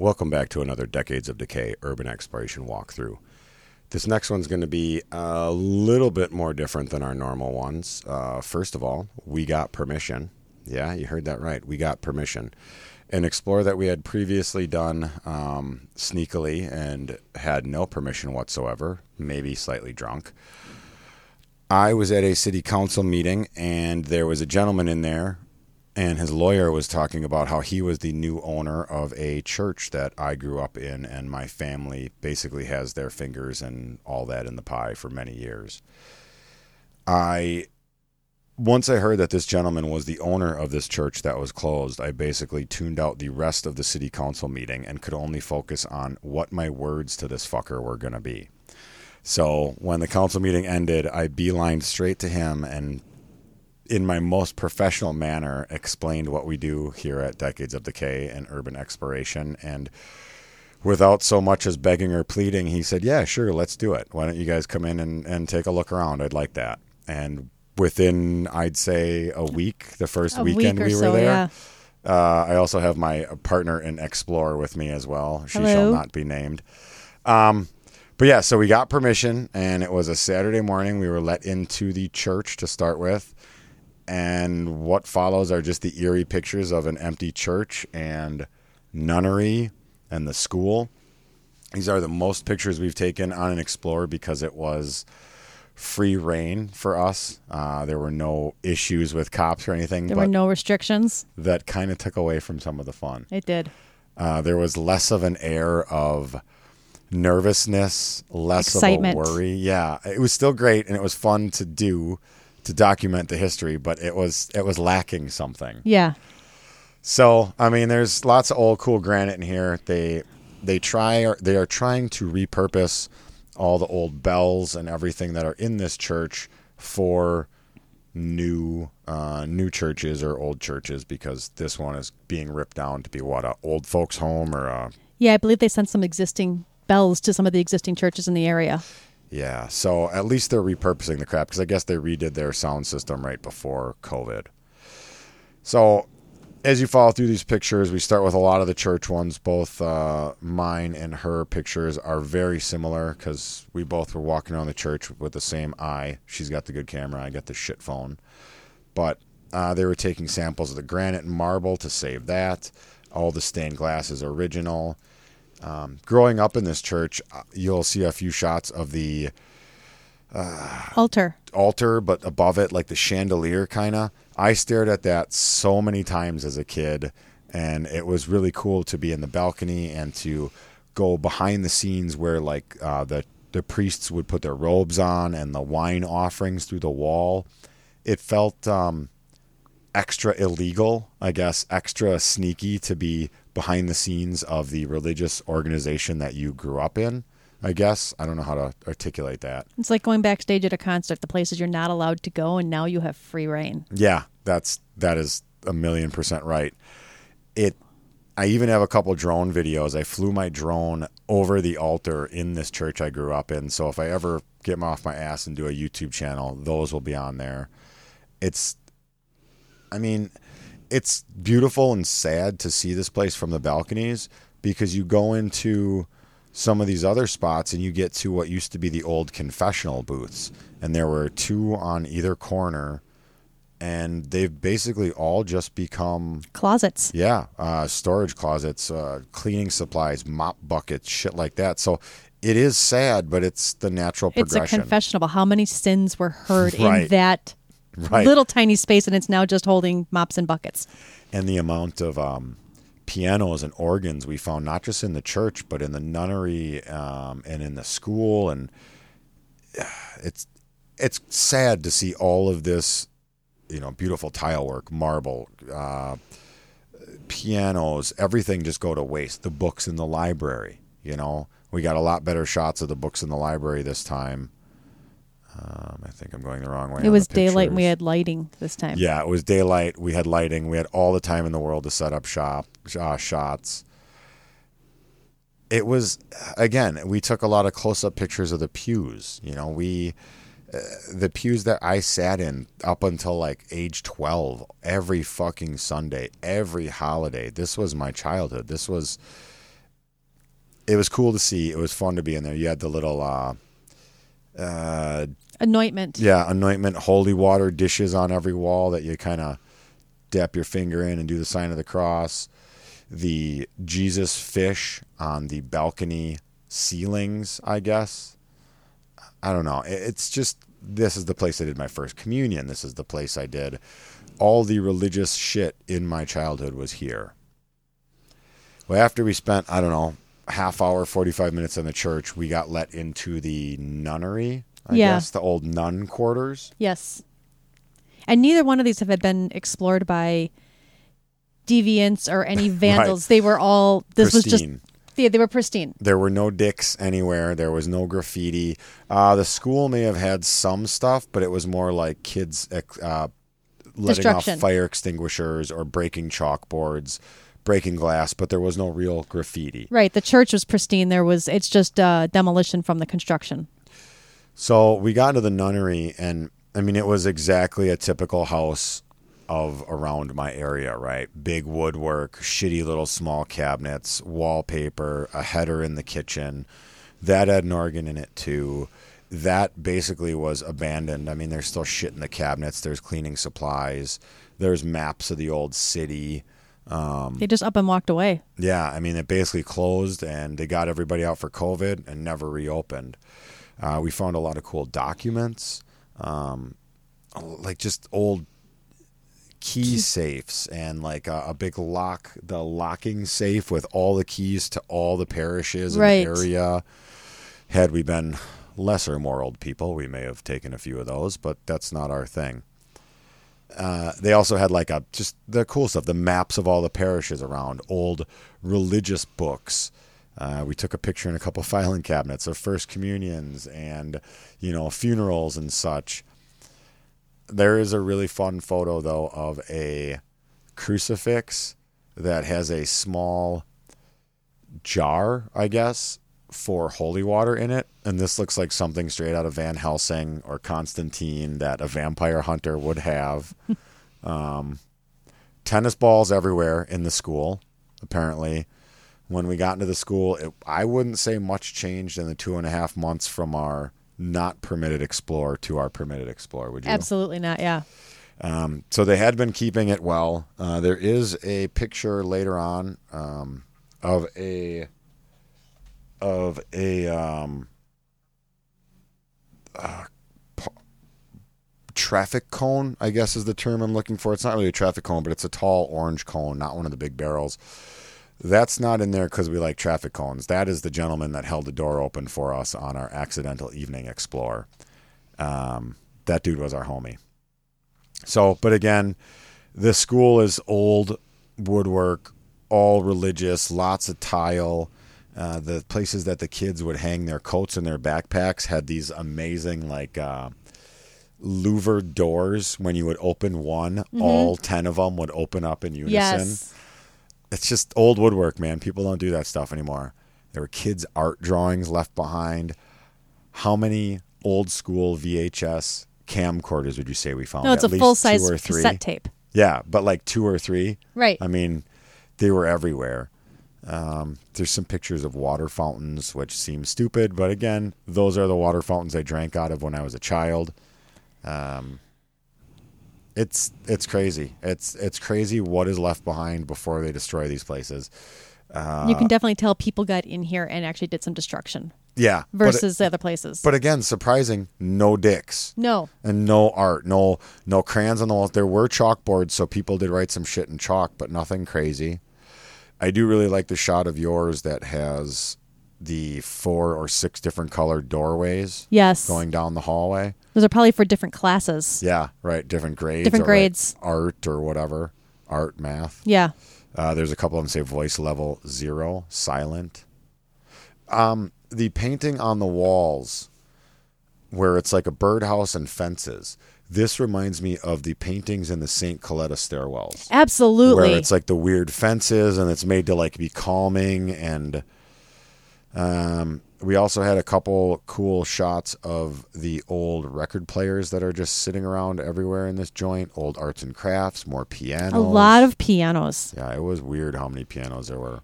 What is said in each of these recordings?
Welcome back to another Decades of Decay Urban Exploration walkthrough. This next one's going to be a little bit more different than our normal ones. Uh, first of all, we got permission. Yeah, you heard that right. We got permission. An explorer that we had previously done um, sneakily and had no permission whatsoever, maybe slightly drunk. I was at a city council meeting and there was a gentleman in there and his lawyer was talking about how he was the new owner of a church that I grew up in, and my family basically has their fingers and all that in the pie for many years. I once I heard that this gentleman was the owner of this church that was closed, I basically tuned out the rest of the city council meeting and could only focus on what my words to this fucker were going to be. So when the council meeting ended, I beelined straight to him and in my most professional manner, explained what we do here at Decades of Decay and Urban Exploration. And without so much as begging or pleading, he said, Yeah, sure, let's do it. Why don't you guys come in and, and take a look around? I'd like that. And within, I'd say, a week, the first A weekend week we were so, there, yeah. uh, I also have my partner in Explore with me as well. She Hello. shall not be named. Um, but yeah, so we got permission, and it was a Saturday morning. We were let into the church to start with, and what follows are just the eerie pictures of an empty church and nunnery and the school. These are the most pictures we've taken on an Explorer because it was free reign for us. Uh, there were no issues with cops or anything, There were no restrictions. that kind of took away from some of the fun. It did. Uh, there was less of an air of nervousness, less Excitement. of a worry. Yeah, it was still great and it was fun to do to document the history, but it was it was lacking something. Yeah. So, I mean, there's lots of old cool granite in here. They they try they are trying to repurpose all the old bells and everything that are in this church for new uh, new churches or old churches because this one is being ripped down to be what a old folks home or a Yeah, I believe they sent some existing bells to some of the existing churches in the area. Yeah. So at least they're repurposing the crap because I guess they redid their sound system right before COVID. So as you follow through these pictures, we start with a lot of the church ones. Both uh, mine and her pictures are very similar because we both were walking around the church with the same eye. She's got the good camera, I got the shit phone. But uh, they were taking samples of the granite and marble to save that. All the stained glass is original. Um, growing up in this church, uh, you'll see a few shots of the Altar. altar, but above it, like the chandelier kind of. I stared at that so many times as a kid, and it was really cool to be in the balcony and to go behind the scenes where like uh, the the priests would put their robes on and the wine offerings through the wall. It felt um, extra illegal, I guess, extra sneaky to be behind the scenes of the religious organization that you grew up in. I guess I don't know how to articulate that. It's like going backstage at a concert, the places you're not allowed to go, and now you have free reign. Yeah, that's that is a million percent right. It I even have a couple drone videos. I flew my drone over the altar in this church I grew up in. So if I ever get off my ass and do a YouTube channel, those will be on there. It's I mean, it's beautiful and sad to see this place from the balconies because you go into some of these other spots and you get to what used to be the old confessional booths and there were two on either corner and they've basically all just become Closets. yeah uh, storage closets uh, cleaning supplies mop buckets shit like that so it is sad but it's the natural progression It's a confessional. How many sins were heard in that right. little tiny space, and it's now just holding mops and buckets. and the amount of um, pianos and organs we found not just in the church but in the nunnery um, and in the school. And it's it's sad to see all of this you know beautiful tile work marble uh, pianos everything just go to waste. The books in the library you know? We got a lot better shots of the books in the library this time um, i think i'm going the wrong way It was daylight, and we had lighting this time. Yeah, it was daylight. We had lighting. We had all the time in the world to set up shop uh, shots. It was again. We took a lot of close-up pictures of the pews. You know, we uh, the pews that I sat in up until like age twelve. Every fucking Sunday, every holiday. This was my childhood. This was it was cool to see. It was fun to be in there. You had the little, uh, uh, Anointment. yeah, anointment, holy water dishes on every wall that you kind of dip your finger in and do the sign of the cross. The Jesus fish on the balcony ceilings, I guess. I don't know. It's just this is the place I did my first communion. This is the place I did all the religious shit in my childhood was here. Well, after we spent, I don't know, half hour, 45 minutes in the church, we got let into the nunnery, I Yeah. guess, the old nun quarters. Yes. And neither one of these have been explored by deviants or any vandals. They were all. This was just. Pristine. Yeah, they were pristine. There were no dicks anywhere. There was no graffiti. Uh, the school may have had some stuff, but it was more like kids uh, letting off fire extinguishers or breaking chalkboards, breaking glass, but there was no real graffiti. Right. The church was pristine. There was. It's just uh, demolition from the construction. So we got into the nunnery, and I mean, it was exactly a typical house of around my area, right? Big woodwork, shitty little small cabinets, wallpaper, a header in the kitchen. That had an organ in it too. That basically was abandoned. I mean, there's still shit in the cabinets. There's cleaning supplies. There's maps of the old city. They just up and walked away. Yeah, I mean, it basically closed and they got everybody out for COVID and never reopened. Uh, we found a lot of cool documents, um, like just old key safes and like a, a big lock, the locking safe with all the keys to all the parishes in Right. the area. Had we been lesser more old people, we may have taken a few of those, but that's not our thing. Uh, they also had like a just the cool stuff, the maps of all the parishes around, old religious books. Uh, we took a picture in a couple filing cabinets of first communions and you know funerals and such. There is a really fun photo though of a crucifix that has a small jar, I guess, for holy water in it. And this looks like something straight out of Van Helsing or Constantine that a vampire hunter would have. um, tennis balls everywhere in the school, apparently. When we got into the school, it, I wouldn't say much changed in the two and a half months from our not permitted explore to our permitted explore. Would you? Absolutely not. Yeah. Um, so they had been keeping it well. Uh, there is a picture later on um, of a of a um, uh, traffic cone. I guess is the term I'm looking for. It's not really a traffic cone, but it's a tall orange cone, not one of the big barrels. That's not in there because we like traffic cones. That is the gentleman that held the door open for us on our accidental evening explore. Um, that dude was our homie. So, but again, the school is old woodwork, all religious, lots of tile. Uh, the places that the kids would hang their coats and their backpacks had these amazing, like, uh, louvered doors. When you would open one, all 10 of them would open up in unison. Yes. It's just old woodwork, man. People don't do that stuff anymore. There were kids' art drawings left behind. How many old school VHS camcorders would you say we found? No, it's At a least full size two or three. cassette tape. Yeah, but like two or three. Right. I mean, they were everywhere. Um, there's some pictures of water fountains, which seem stupid, but again, those are the water fountains I drank out of when I was a child. Um, it's it's crazy. It's it's crazy what is left behind before they destroy these places. you can definitely tell people got in here and actually did some destruction Yeah, versus the other places. But, again, surprising, no dicks no. and no art, no no crayons on the walls. There were chalkboards, so people did write some shit in chalk, but nothing crazy. I do really like the shot of yours that has the four or six different colored doorways Yes. going down the hallway. Those are probably for different classes. Yeah, right. Different grades. Different grades. art or whatever. Art, math. Yeah. Uh, there's a couple of them say voice level zero, silent. Um, the painting on the walls, where it's like a birdhouse and fences. This reminds me of the paintings in the St. Coletta stairwells, Absolutely. where it's like the weird fences and it's made to like be calming. And um, we also had a couple cool shots of the old record players that are just sitting around everywhere in this joint. Old arts and crafts, more pianos. a lot of pianos. Yeah, it was weird how many pianos there were.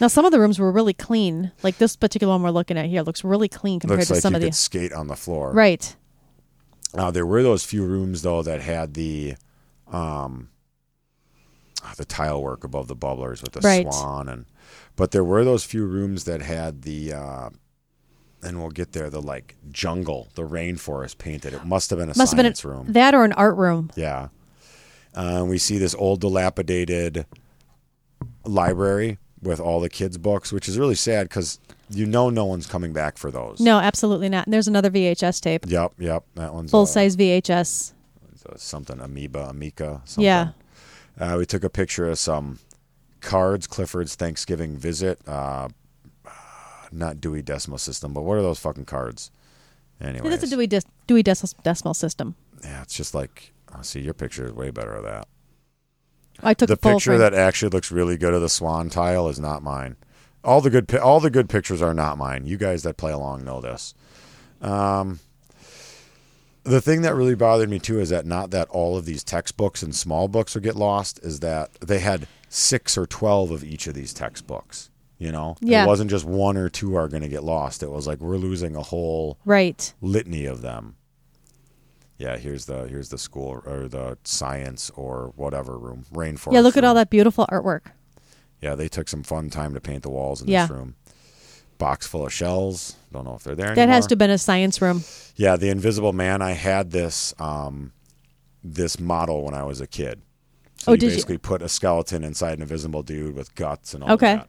Now, some of the rooms were really clean. Like this particular one we're looking at here looks really clean compared Looks to like some you of could the. skate on the floor. Right. Uh, there were those few rooms though that had the um the tile work above the bubblers with the Right. swan and but there were those few rooms that had the uh and we'll get there the like jungle, the rainforest painted. It must have been a Must have been science a, room. that or an art room. Yeah. Uh, we see this old dilapidated library with all the kids' books, which is really sad because you know no one's coming back for those. No, absolutely not. And there's another VHS tape, Yep, yep. That one's full uh, size VHS. uh, something amoeba, amica. Something. Yeah. Uh, we took a picture of some cards, Clifford's Thanksgiving visit. Uh, not Dewey Decimal System, but what are those fucking cards? Anyway, That's a Dewey, Des- Dewey Decimal System. yeah, it's just like. I see, your picture is way better of that. I took the picture frame. that actually looks really good of the swan tile is not mine. All the good all the good pictures are not mine. You guys that play along know this. Um, the thing that really bothered me too is that not that all of these textbooks and small books would get lost is that they had six or twelve of each of these textbooks. You know, Yeah. it wasn't just one or two are going to get lost. It was like we're losing a whole right. litany of them. Yeah, here's the here's the school or the science or whatever room, rainforest. Yeah, look at all that beautiful artwork. Yeah, they took some fun time to paint the walls in Yeah. this room. Box full of shells. Don't know if they're there That anymore. has to have been a science room. Yeah, the Invisible Man. I had this um, this model when I was a kid. So Oh, you did you? basically put a skeleton inside an invisible dude with guts and all that. Okay. that.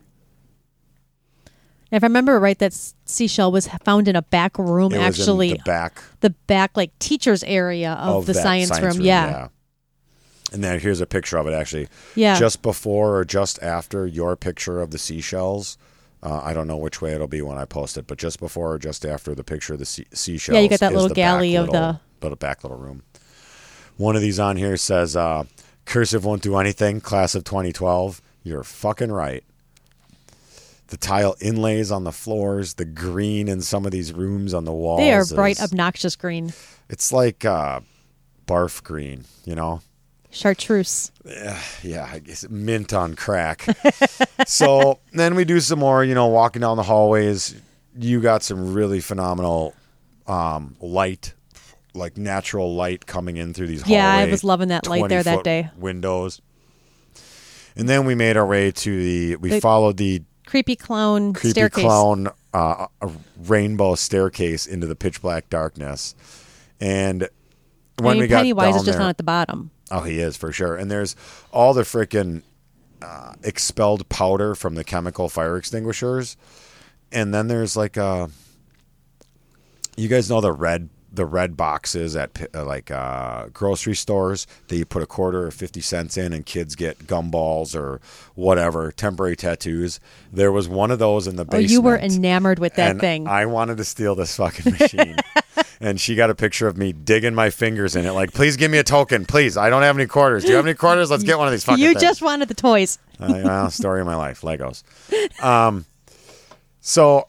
If I remember right, that seashell was found in a back room, It actually, in the back the back like teacher's area of, the that science, room. Yeah. And then here's a picture of it actually. Yeah. Just before or just after your picture of the seashells. Uh, I don't know which way it'll be when I post it, but just before or just after the picture of the sea- seashells. Yeah, you got that little galley of little, the- little back little room. One of these on here says, uh, "Cursive won't do anything." Class of 2012. You're fucking right. The tile inlays on the floors, the green in some of these rooms on the walls. They are bright, is- obnoxious green. It's like uh, barf green, you know. Chartreuse. yeah, I guess mint on crack. so then we do some more, you know, walking down the hallways. You got some really phenomenal um, light, like natural light coming in through these Yeah, I was loving that light there that day. Windows. And then we made our way to the. We The- followed the Creepy clown creepy staircase. clown uh, a rainbow staircase into the pitch black darkness. And I when mean, we got Pennywise down is just there, not at the bottom. Oh, he is for sure. And there's all the freaking uh, expelled powder from the chemical fire extinguishers, and then there's like a. You guys know the red the red boxes at uh, like uh, grocery stores that you put a quarter or fifty cents in, and kids get gumballs or whatever temporary tattoos. There was one of those in the basement Oh, you were enamored with that and thing. I wanted to steal this fucking machine. and she got a picture of me digging my fingers in it, like, please give me a token. Please. I don't have any quarters. Do you have any quarters? Let's get one of these fucking you things. just wanted the toys. Uh, well, story of my life, Legos. Um, so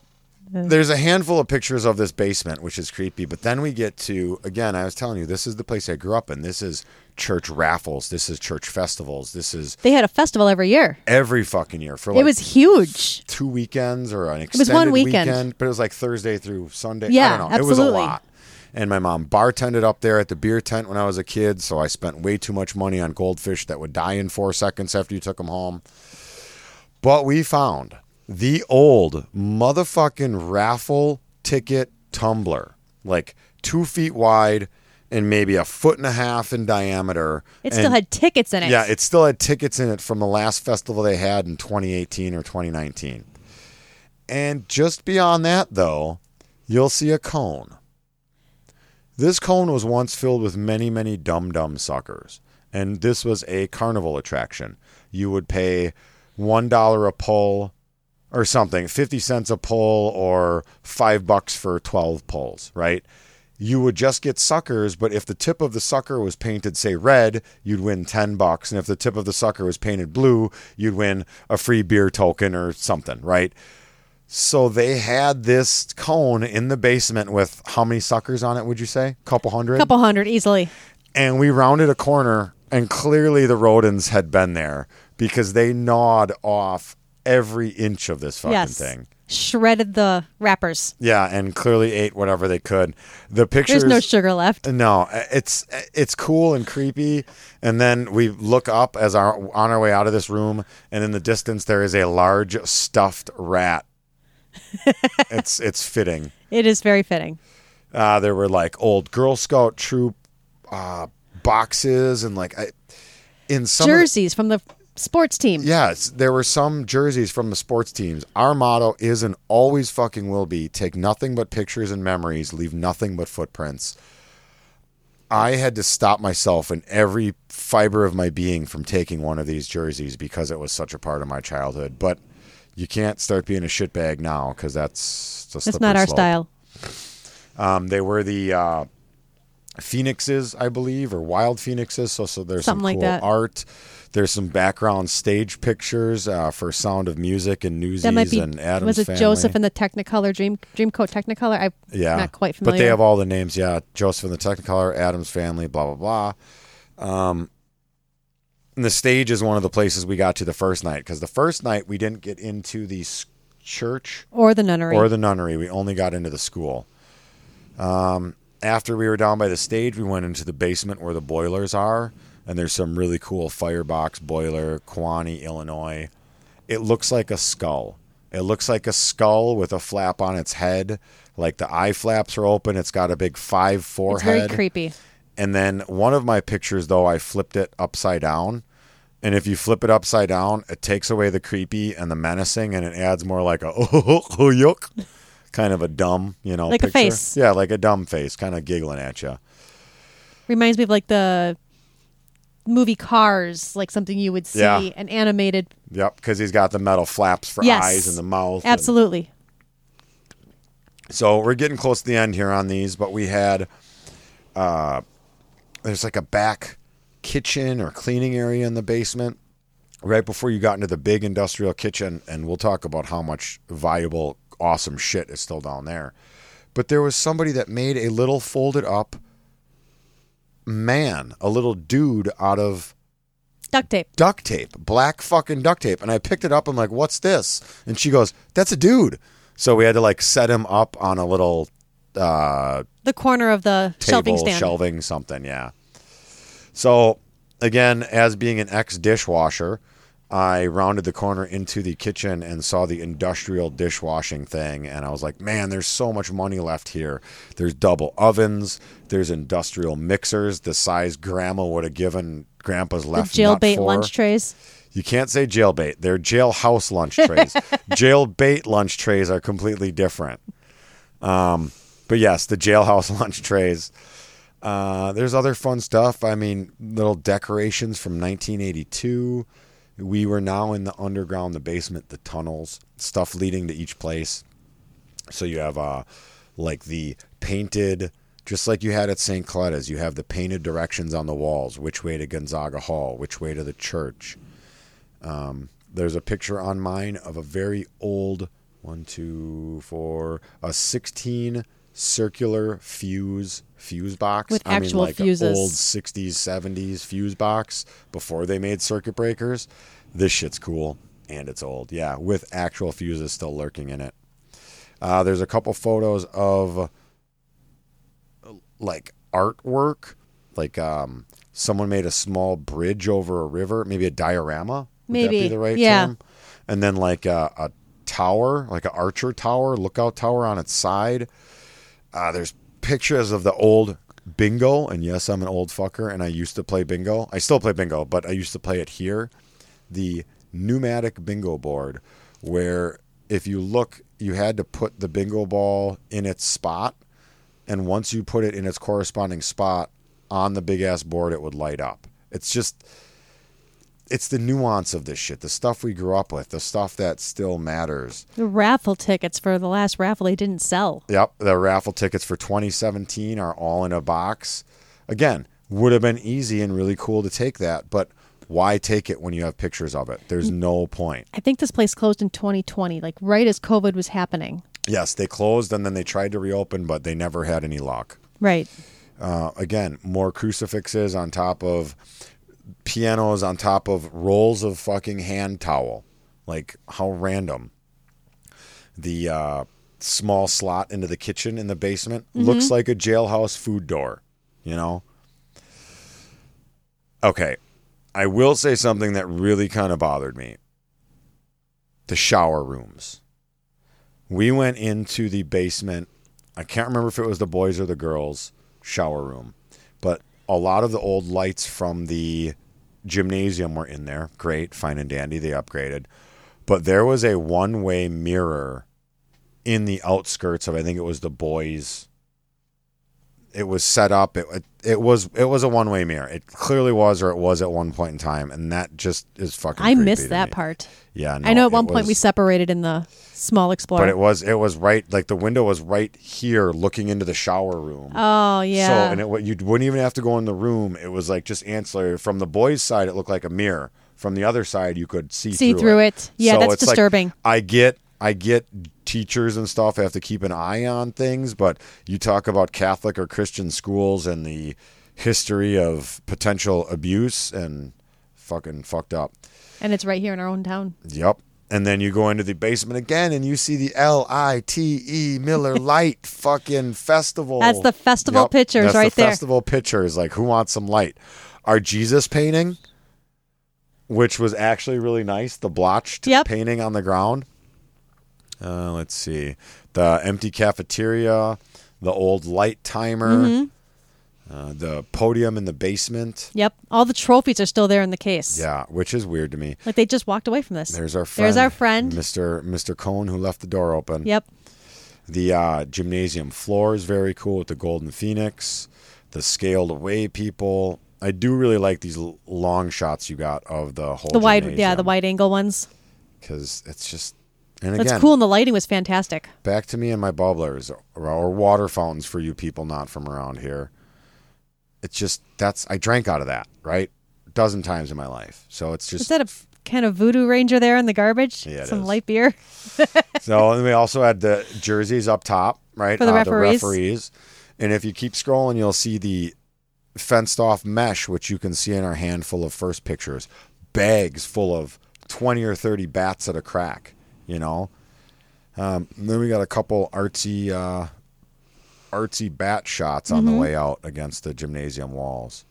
there's a handful of pictures of this basement, which is creepy. But then we get to again. I was telling you, this is the place I grew up in. This is church raffles. This is church festivals. This is They had a festival every year. every fucking year for like it was huge. two weekends or an was extended one weekend. but it was like Thursday through Sunday. Yeah, I don't know. It was a absolutely. lot. And my mom bartended up there at the beer tent when I was a kid, so I spent way too much money on goldfish that would die in four seconds after you took them home. But we found the old motherfucking raffle ticket tumbler, like two feet wide and maybe a foot and a half in diameter. It still And- had tickets in it. yeah, it still had tickets in it from the last festival they had in 2018 or 2019. And just beyond that, though, you'll see a cone. This cone was once filled with many, many dum dum suckers. And this was a carnival attraction. You would pay $1 a pull or something, 50 cents a pull or 5 bucks for 12 pulls, right? You would just get suckers, but if the tip of the sucker was painted say red, you'd win 10 bucks, and if the tip of the sucker was painted blue, you'd win a free beer token or something, right? So they had this cone in the basement with how many suckers on it, would you say? Couple hundred? couple hundred easily. and we rounded a corner and clearly the rodents had been there because they gnawed off every inch of this fucking yes. thing. Shredded the wrappers. Yeah, and clearly ate whatever they could. The pictures There's no sugar left. No, it's it's cool and creepy. And then we look up as our on our way out of this room, and in the distance there is a large stuffed rat. it's it's fitting. It is very fitting. Uh, there were like old Girl Scout troop uh, boxes and like I, in some of the- Jerseys from the sports team. Yes, there were some jerseys from the sports teams. Our motto is and always fucking will be take nothing but pictures and memories, leave nothing but footprints. I had to stop myself in every fiber of my being from taking one of these jerseys because it was such a part of my childhood. But you can't start being a shitbag now because that's just That's not our style. Um, they were the uh, phoenixes, I believe, or wild phoenixes. So, so there's Something some like cool that. art. There's some background stage pictures uh, for Sound of Music and Newsies That might be. and Addams was it Family. Joseph and the Technicolor Dream Dreamcoat Technicolor? I'm yeah, not quite familiar. but they have all the names. Yeah, Joseph and the Technicolor, Addams Family, blah blah blah. Um, and the stage is one of the places we got to the first night because the first night we didn't get into the church or the nunnery. or the nunnery. We only got into the school. Um, after we were down by the stage, we went into the basement where the boilers are, and there's some really cool firebox boiler, Kewanee, Illinois. It looks like a skull. It looks like a skull with a flap on its head, like the eye flaps are open. It's got a big five forehead. it's very creepy. And then one of my pictures, though, I flipped it upside down. And if you flip it upside down, it takes away the creepy and the menacing, and it adds more like a oh, oh, yuck, kind of a dumb, you know, Like a picture. face. Yeah, like a dumb face, kind of giggling at you. Reminds me of like the movie Cars, like something you would see Yeah. an animated. Yep, because he's got the metal flaps for Yes. eyes and the mouth. and- Absolutely. So we're getting close to the end here on these, but we had uh there's like a back kitchen or cleaning area in the basement right before you got into the big industrial kitchen and we'll talk about how much valuable awesome shit is still down there. But there was somebody that made a little folded up man, a little dude out of Duct tape. duct tape, black fucking duct tape. And I picked it up. I'm like, what's this? And she goes, that's a dude. So we had to like set him up on a little uh, The corner of the shelving stand. shelving, something. Yeah. So again, as being an ex dishwasher, I rounded the corner into the kitchen and saw the industrial dishwashing thing. And I was like, man, there's so much money left here. There's double ovens, there's industrial mixers, the size grandma would have given grandpa's The left nut jailbait lunch trays. You can't say jailbait. They're jailhouse lunch trays. jailbait lunch trays are completely different. Um, but yes, the jailhouse lunch trays. Uh, there's other fun stuff. I mean, little decorations from 1982. We were now in the underground, the basement, the tunnels, stuff leading to each place. So you have uh, like the painted, just like you had at St. Coletta's, you have the painted directions on the walls, which way to Gonzaga Hall, which way to the church. Um, there's a picture on mine of a very old one, two, four, a 16 circular fuse fuse box. With I mean, actual like fuses. old 60s, 70s fuse box before they made circuit breakers. This shit's cool and it's old. Yeah, with actual fuses still lurking in it. Uh, there's a couple photos of like artwork, like um, someone made a small bridge over a river, maybe a diorama. Would that be Maybe, the right yeah. term? And then like a, a tower, like an archer tower, lookout tower on its side. Uh, there's pictures of the old bingo, and yes, I'm an old fucker, and I used to play bingo. I still play bingo, but I used to play it here. The pneumatic bingo board, where if you look, you had to put the bingo ball in its spot, and once you put it in its corresponding spot on the big ass board, it would light up. It's just, it's the nuance of this shit, the stuff we grew up with, the stuff that still matters. The raffle tickets for the last raffle they didn't sell. Yep, the raffle tickets for 2017 are all in a box. Again, would have been easy and really cool to take that, but why take it when you have pictures of it? There's no point. I think this place closed in 2020, like right as COVID was happening. Yes, they closed and then they tried to reopen, but they never had any luck. Right. Uh, again, more crucifixes on top of pianos, on top of rolls of fucking hand towel. Like how random. The uh, small slot into the kitchen in the basement looks like a jailhouse food door. You know. Okay, I will say something that really kind of bothered me. The shower rooms. We went into the basement. I can't remember if it was the boys or the girls' shower room, a lot of the old lights from the gymnasium were in there. Great, fine and dandy. They upgraded. But there was a one way mirror in the outskirts of, I think it was the boys' it was set up. It it it was it was a one way mirror. It clearly was, or it was at one point in time, and that just is fucking. I missed that me. part. Yeah, I know at one it point we separated in the small explorer. but it was it was right like the window was right here, looking into the shower room. oh yeah. So and it you wouldn't even have to go in the room. It was like just ancillary. From the boys' side, it looked like a mirror. From the other side, you could see See through, through it. Yeah, So that's it's like, disturbing. I get I get teachers and stuff have to keep an eye on things, but you talk about Catholic or Christian schools and the history of potential abuse and fucking fucked up. and it's right here in our own town. Yep. And then you go into the basement again and you see the L I T E Miller Light fucking festival. That's the festival pictures That's right the there. Festival pictures. Like who wants some light? Our Jesus painting, which was actually really nice, the blotched Yep. painting on the ground. Uh, let's see. The empty cafeteria, the old light timer, Mm-hmm. uh, the podium in the basement. Yep. All the trophies are still there in the case. Yeah, which is weird to me. Like they just walked away from this. There's our friend. There's our friend. Mr. Mr. Cohn, who left the door open. Yep. The uh, gymnasium floor is very cool with the golden phoenix, the scaled away people. I do really like these long shots you got of the whole The wide, yeah, the wide angle ones. because it's just and That's cool, and the lighting was fantastic. back to me and my bubblers or, or water fountains for you people not from around here. It's just that's I drank out of that right a dozen times in my life, so it's just Is that a kind of voodoo ranger there in the garbage? Yeah, Some is. light beer. So and we also had the jerseys up top, right? For the uh, referees. referees. And if you keep scrolling, you'll see the fenced off mesh, which you can see in our handful of first pictures. Bags full of 20 or 30 bats at a crack, you know? Um, then we got a couple artsy, uh, artsy bat shots on Mm-hmm. the way out against the gymnasium walls.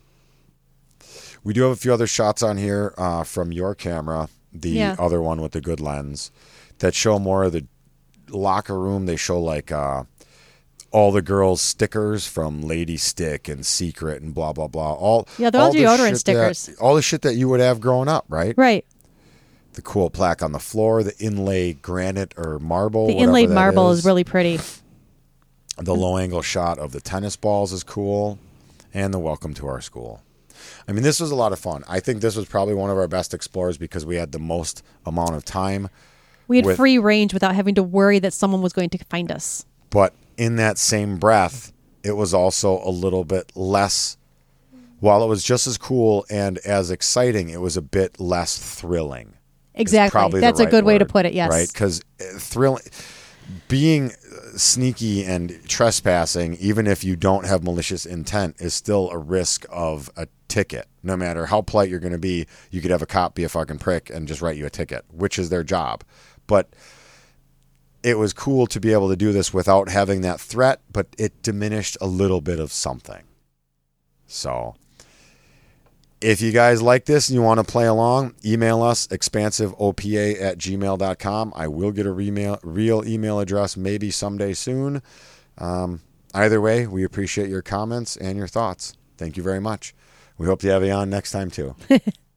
We do have a few other shots on here uh, from your camera, the Yeah. other one with the good lens, that show more of the locker room. They show like uh, all the girls' stickers from Lady Stick and Secret and blah blah blah. All Yeah, they're all the deodorant stickers. That, all the shit that you would have growing up, right? Right. The cool plaque on the floor, the inlay granite or marble. The inlaid marble is. really pretty. The low angle shot of the tennis balls is cool, and the welcome to our school. I mean, this was a lot of fun. I think this was probably one of our best explorers because we had the most amount of time. We had With- free range without having to worry that someone was going to find us. But in that same breath, it was also a little bit less. While it was just as cool and as exciting, it was a bit less thrilling. Exactly. That's a right good way to put it. Yes. Right? Because thrilling, being uh, sneaky and trespassing, even if you don't have malicious intent, is still a risk of a ticket. No matter how polite you're going to be, you could have a cop be a fucking prick and just write you a ticket, which is their job. But it was cool to be able to do this without having that threat, but it diminished a little bit of something. So, if you guys like this and you want to play along, email us expansiveopa at gmail.com. I will get a real email address maybe someday soon. Um, either way, we appreciate your comments and your thoughts. Thank you very much. We hope to have you on next time too.